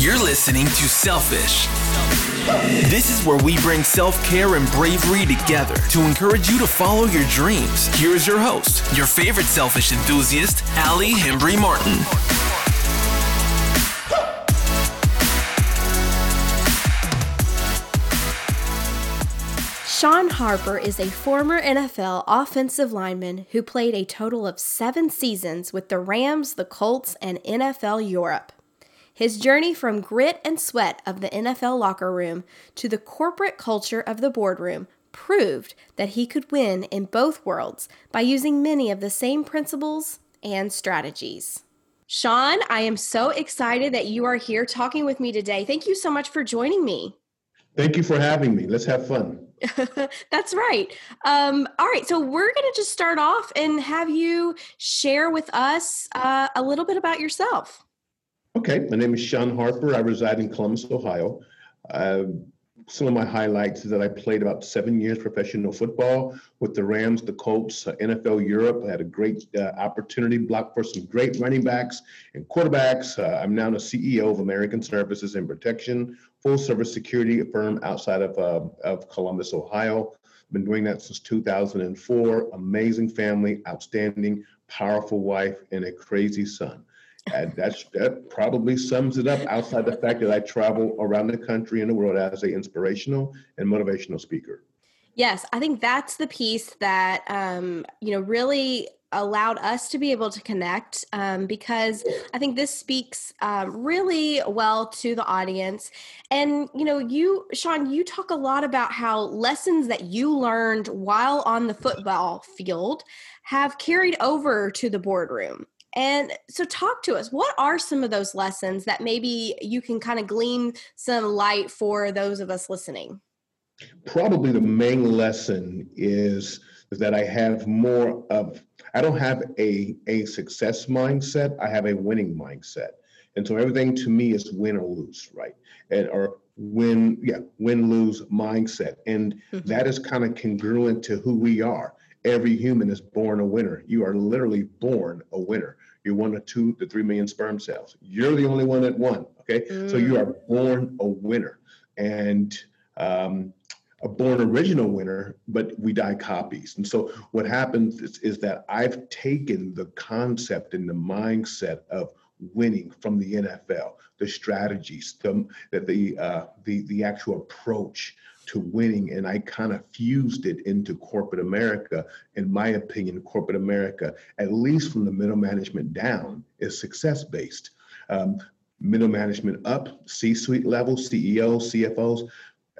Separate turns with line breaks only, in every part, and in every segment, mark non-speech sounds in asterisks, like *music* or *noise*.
You're listening to Selfish. This is where we bring self care and bravery together to encourage you to follow your dreams. Here is your host, your favorite selfish enthusiast, Ali Hembry Martin.
Shawn Harper is a former NFL offensive lineman who played a total of seven seasons with the Rams, the Colts, and NFL Europe. His journey from grit and sweat of the NFL locker room to the corporate culture of the boardroom proved that he could win in both worlds by using many of the same principles and strategies. Shawn, I am so excited that you are here talking with me today. Thank you so much for joining me.
Thank you for having me. Let's have fun. *laughs*
That's right. Um, all right. So we're going to just start off and have you share with us uh, a little bit about yourself.
Okay. My name is Shawn Harper. I reside in Columbus, Ohio. Uh, some of my highlights is that I played about seven years professional football with the Rams, the Colts, uh, NFL Europe. I had a great uh, opportunity, blocked for some great running backs and quarterbacks. Uh, I'm now the CEO of American Services and Protection, full service security firm outside of, uh, of Columbus, Ohio. Been doing that since 2004. Amazing family, outstanding, powerful wife, and a crazy son. And that's that probably sums it up outside the fact that I travel around the country and the world as an inspirational and motivational speaker.
Yes, I think that's the piece that um, you know really allowed us to be able to connect um, because I think this speaks um, really well to the audience. And, you know, you, Shawn, you talk a lot about how lessons that you learned while on the football field have carried over to the boardroom. And so, talk to us. What are some of those lessons that maybe you can kind of glean some light for those of us listening?
Probably the main lesson is, that I have more of I don't have a a success mindset. I have a winning mindset, and so everything to me is win or lose, right? And or win, yeah, win lose mindset, and mm-hmm. that is kind of congruent to who we are. Every human is born a winner. You are literally born a winner. You're one of two to three million sperm cells. You're the only one that won. Okay, mm. so you are mm. born a winner, and um, a born original winner, but we die copies. And so what happens is, is, that I've taken the concept and the mindset of winning from the NFL, the strategies, the the uh, the the actual approach to winning, and I kind of fused it into corporate America. In my opinion, corporate America, at least from the middle management down, is success based. Um, middle management up, C-suite level, CEOs, CFOs,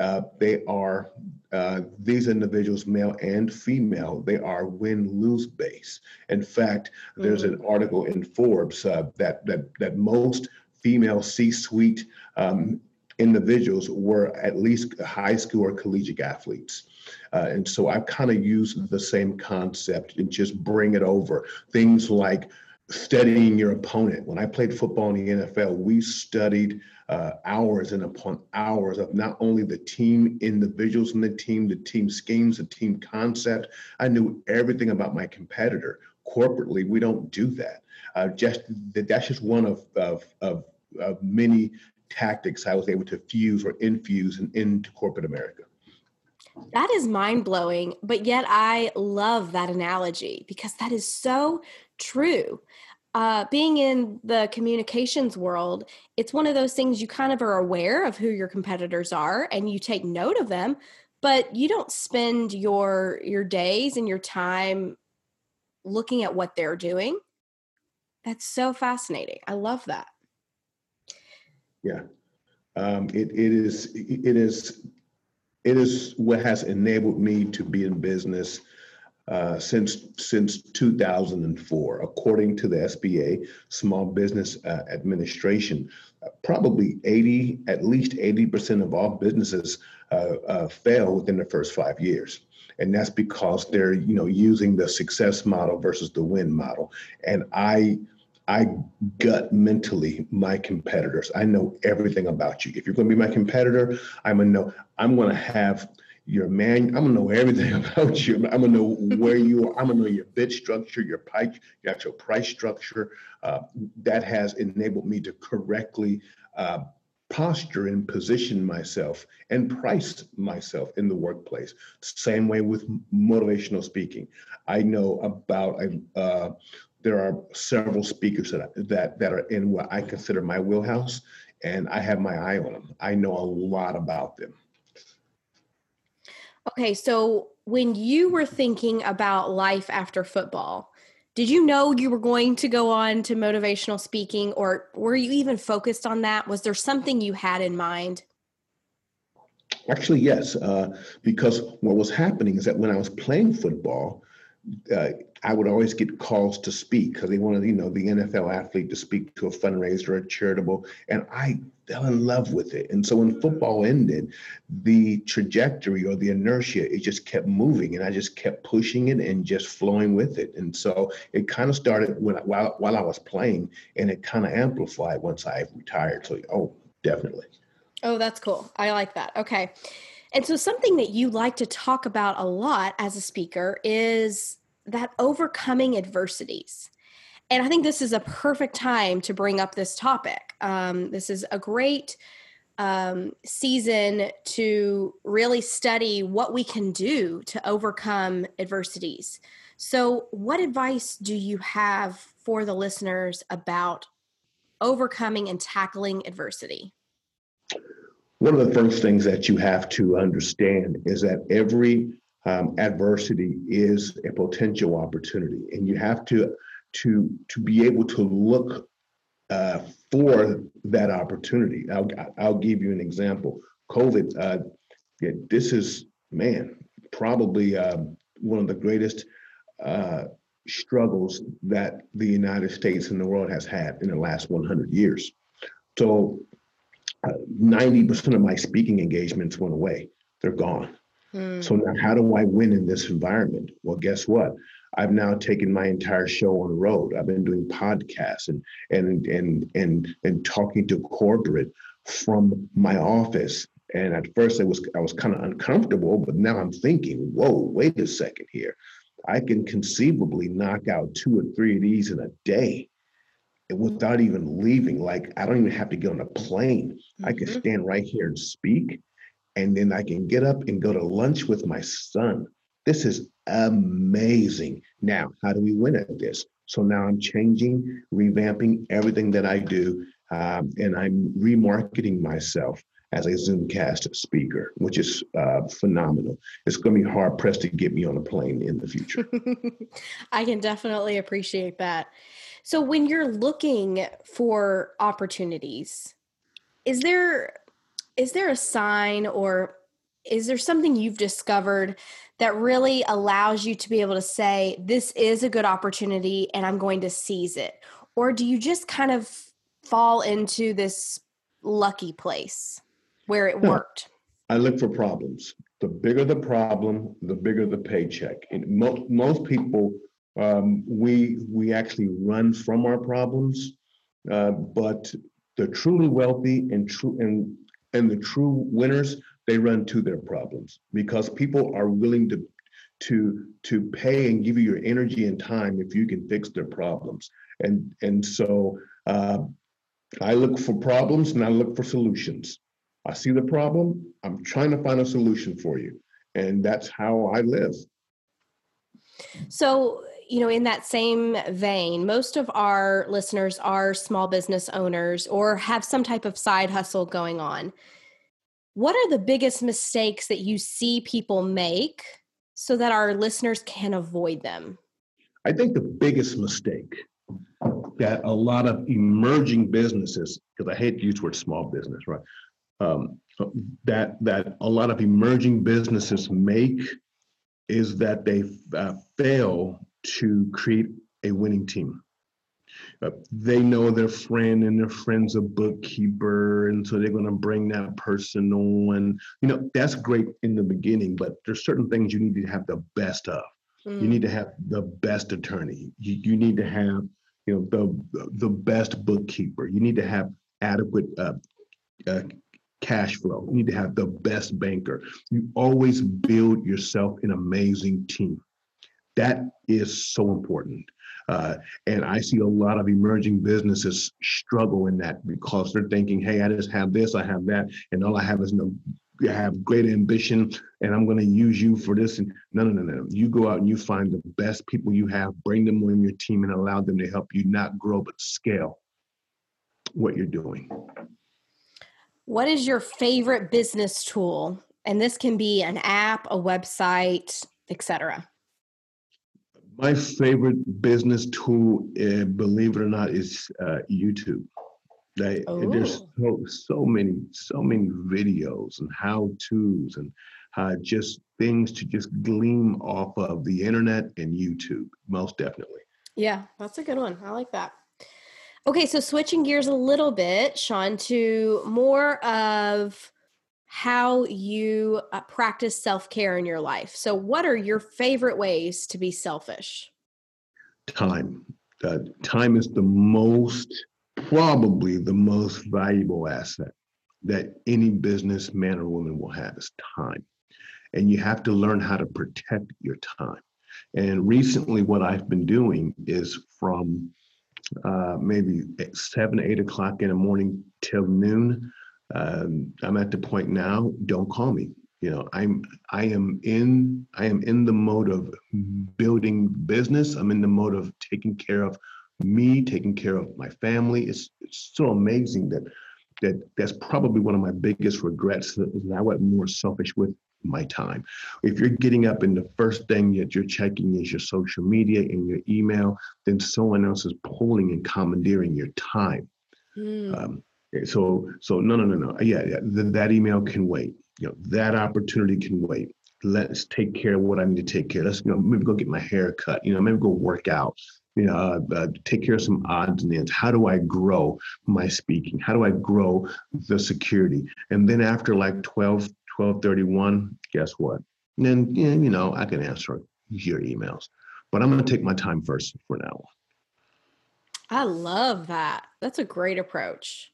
uh, they are uh, these individuals, male and female, they are win-lose base. In fact, mm-hmm. there's an mm. article in Forbes uh, that that that most female C-suite um, individuals were at least high school or collegiate athletes. Uh, and so I kind of use the same concept and just bring it over. Things like studying your opponent. When I played football in the NFL, we studied uh, hours and upon hours of not only the team individuals in the team, the team schemes, the team concept. I knew everything about my competitor. Corporately, we don't do that. Uh, just that's just one of, of, of, of many tactics I was able to fuse or infuse into corporate America.
That is mind blowing, but yet I love that analogy because that is so true. Uh, being in the communications world, it's one of those things you kind of are aware of who your competitors are and you take note of them, but you don't spend your your days and your time looking at what they're doing. That's so fascinating. I love that.
Yeah, um, it it is it is it is what has enabled me to be in business uh, since since 2004, according to the SBA, Small Business uh, Administration. Uh, probably 80, at least 80% of all businesses uh, uh, fail within the first five years, and that's because they're you know using the success model versus the win model. And I I gut mentally my competitors. I know everything about you. If you're going to be my competitor, I'm gonna know. I'm to have your man. I'm gonna know everything *laughs* about you. I'm gonna know where you are. I'm gonna know your bid structure, your price, your actual price structure. Uh, that has enabled me to correctly uh, posture and position myself and price myself in the workplace. Same way with motivational speaking. I know about uh, there are several speakers that that that are in what I consider my wheelhouse, and I have my eye on them. I know a lot about them.
Okay, so when you were thinking about life after football, did you know you were going to go on to motivational speaking or were you even focused on that? Was there something you had in mind?
Actually, yes, uh, because what was happening is that when I was playing football, uh, I would always get calls to speak because they wanted, you know, the NFL athlete to speak to a fundraiser, a charitable, and I fell in love with it. And so when football ended, the trajectory or the inertia, it just kept moving, and I just kept pushing it and just flowing with it. And so it kind of started when while while I was playing, and it kind of amplified once I retired. So oh, definitely.
Oh, that's cool. I like that. Okay. And so, something that you like to talk about a lot as a speaker is that overcoming adversities. And I think this is a perfect time to bring up this topic. Um, this is a great um, season to really study what we can do to overcome adversities. So, what advice do you have for the listeners about overcoming and tackling adversity?
One of the first things that you have to understand is that every um, adversity is a potential opportunity, and you have to to to be able to look uh, for that opportunity. I'll I'll give you an example. COVID. Uh, yeah, this is man probably uh, one of the greatest uh, struggles that the United States and the world has had in the last 100 years. So 90% of my speaking engagements went away. They're gone. Mm. So now how do I win in this environment? Well, guess what? I've now taken my entire show on the road. I've been doing podcasts and and and and and talking to corporate from my office. And at first I was I was kind of uncomfortable, but now I'm thinking, whoa, wait a second here. I can conceivably knock out two or three of these in a day without even leaving. Like I don't even have to get on a plane. Mm-hmm. I can mm-hmm. stand right here and speak, and then I can get up and go to lunch with my son. This is amazing. Now, how do we win at this? So now I'm changing, revamping everything that I do, um, and I'm remarketing myself as a Zoomcast speaker, which is uh, phenomenal. It's going to be hard pressed to get me on a plane in the future. *laughs*
I can definitely appreciate that. So when you're looking for opportunities, is there is there a sign or is there something you've discovered that really allows you to be able to say this is a good opportunity and I'm going to seize it? Or do you just kind of fall into this lucky place where it worked?
I look for problems. The bigger the problem, the bigger the paycheck. And most most people um, we we actually run from our problems, uh, but the truly wealthy and true and and the true winners they run to their problems because people are willing to to to pay and give you your energy and time if you can fix their problems and and so uh, I look for problems and I look for solutions. I see the problem, I'm trying to find a solution for you, and that's how I live.
So you know, in that same vein, most of our listeners are small business owners or have some type of side hustle going on. What are the biggest mistakes that you see people make so that our listeners can avoid them?
I think the biggest mistake that a lot of emerging businesses, because I hate to use the word small business, right? Um, that that a lot of emerging businesses make is that they uh, fail to create a winning team. Uh, they know their friend and their friend's a bookkeeper, and so they're going to bring that person on. You know, that's great in the beginning, but there's certain things you need to have the best of. Mm. You need to have the best attorney. You, you need to have, you know, the the best bookkeeper. You need to have adequate uh, uh, cash flow. You need to have the best banker. You always build yourself an amazing team. That is so important. Uh, and I see a lot of emerging businesses struggle in that because they're thinking, hey, I just have this, I have that, and all I have is no I have great ambition and I'm going to use you for this. And no, no, no, no. You go out and you find the best people you have, bring them on your team and allow them to help you not grow, but scale what you're doing.
What is your favorite business tool? And this can be an app, a website, etc.
My favorite business tool, uh, believe it or not, is uh, YouTube. They, there's so so many so many videos and how tos and uh, just things to just gleam off of the internet and YouTube. Most definitely.
Yeah, that's a good one. I like that. Okay, so switching gears a little bit, Shawn, to more of how you uh, practice self care in your life. So, what are your favorite ways to be selfish?
Time. Uh, time is the most, probably the most valuable asset that any business man or woman will have is time. And you have to learn how to protect your time. And recently, what I've been doing is from uh, maybe seven, eight o'clock in the morning till noon. Um, I'm at the point now. Don't call me. You know, I'm I am in I am in the mode of building business. I'm in the mode of taking care of me, taking care of my family. It's it's so amazing that that that's probably one of my biggest regrets that I was more selfish with my time. If you're getting up and the first thing that you're checking is your social media and your email, then someone else is pulling and commandeering your time. Mm. Um, so, so no, no, no, no. Yeah, yeah. Th- that email can wait. You know, that opportunity can wait. Let's take care of what I need to take care. Of. Let's you know maybe go get my hair cut. You know, maybe go work out. You know, uh, uh, take care of some odds and ends. How do I grow my speaking? How do I grow the security? And then after like 12, 1231, guess what? And then, you know, I can answer your emails. But I'm going to take my time first for now.
I love that. That's a great approach.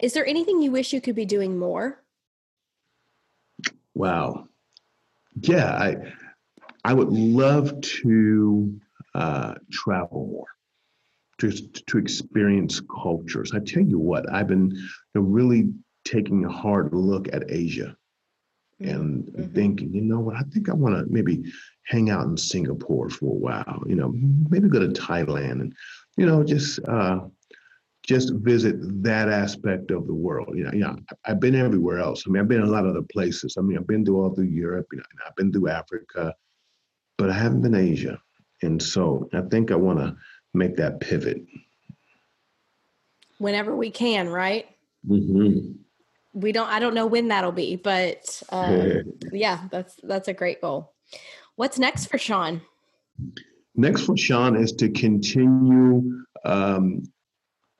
Is there anything you wish you could be doing more?
Wow. Yeah, I I would love to uh, travel more, to to experience cultures. I tell you what, I've been you know, really taking a hard look at Asia and mm-hmm. thinking, you know what, I think I want to maybe hang out in Singapore for a while, you know, maybe go to Thailand and, you know, just uh, just visit that aspect of the world. You know, you know, I've been everywhere else. I mean, I've been a lot of other places. I mean, I've been to all through Europe, you know, I've been through Africa, but I haven't been Asia. And so I think I want to make that pivot.
Whenever we can, right? Mm-hmm we don't i don't know when that'll be but um, *laughs* yeah that's that's a great goal what's next for shawn
next for shawn is to continue um,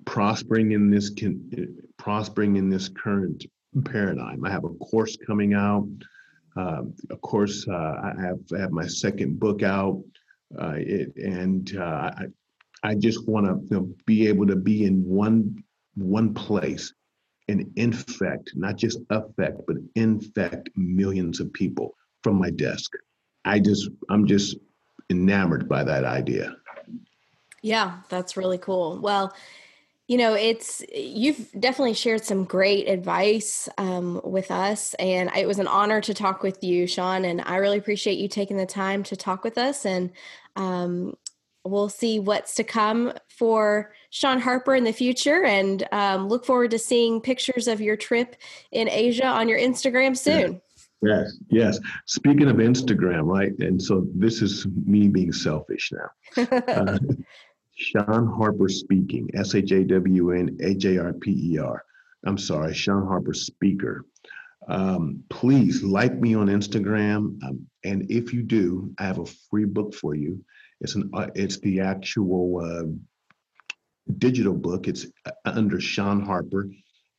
prospering in this can, prospering in this current paradigm i have a course coming out uh, of course uh, i have I have my second book out uh, it, and uh, I, I just want to you know, be able to be in one one place and infect, not just affect, but infect millions of people from my desk. I just, I'm just enamored by that idea.
Yeah, that's really cool. Well, you know, it's you've definitely shared some great advice um, with us, and it was an honor to talk with you, Shawn. And I really appreciate you taking the time to talk with us. And um, we'll see what's to come for Shawn Harper in the future and um, look forward to seeing pictures of your trip in Asia on your Instagram soon.
Yes, yes. Speaking of Instagram, right? And so this is me being selfish now. *laughs* Uh, Shawn Harper speaking, S H A W N H A R P E R. I'm sorry, Shawn Harper speaker. Um, please like me on Instagram. Um, and if you do, I have a free book for you. It's an uh, it's the actual uh, digital book. It's uh, under Shawn Harper.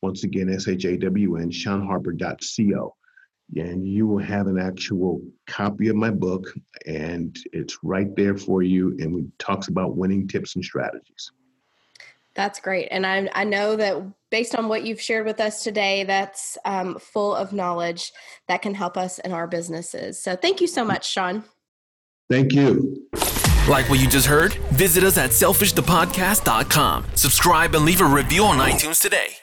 Once again, S H A W N, ShawnHarper.co. And you will have an actual copy of my book, and it's right there for you. And it talks about winning tips and strategies.
That's great. And I, I know that based on what you've shared with us today, that's um, full of knowledge that can help us in our businesses. So thank you so much, Shawn.
Thank you.
Like what you just heard? Visit us at selfishthepodcast.com. Subscribe and leave a review on iTunes today.